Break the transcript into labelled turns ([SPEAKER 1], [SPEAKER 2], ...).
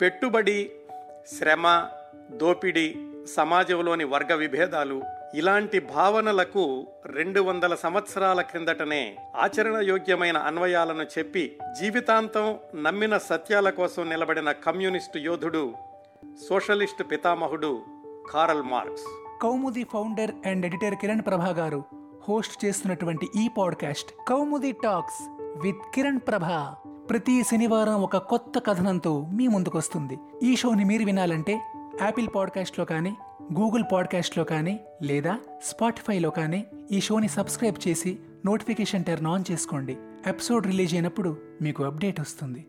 [SPEAKER 1] పెట్టుబడి శ్రమ దోపిడీ సమాజంలోని వర్గ విభేదాలు ఇలాంటి భావనలకు రెండు వందల సంవత్సరాల క్రిందటనే ఆచరణయోగ్యమైన అన్వయాలను చెప్పి జీవితాంతం నమ్మిన సత్యాల కోసం నిలబడిన కమ్యూనిస్టు యోధుడు సోషలిస్టు పితామహుడు Karl Marx.
[SPEAKER 2] Kaumudi founder and editor Kiran Prabha గారు హోస్ట్ చేస్తున్నటువంటి ఈ podcast Kaumudi talks with Kiran Prabha. ప్రతి శనివారం ఒక కొత్త కథనంతో మీ ముందుకొస్తుంది. ఈ షోని మీరు వినాలంటే యాపిల్ పాడ్కాస్ట్లో కానీ గూగుల్ పాడ్కాస్ట్లో కానీ లేదా స్పాటిఫైలో కానీ ఈ షోని సబ్స్క్రైబ్ చేసి నోటిఫికేషన్ టర్న్ ఆన్ చేసుకోండి. ఎపిసోడ్ రిలీజ్ అయినప్పుడు మీకు అప్డేట్ వస్తుంది.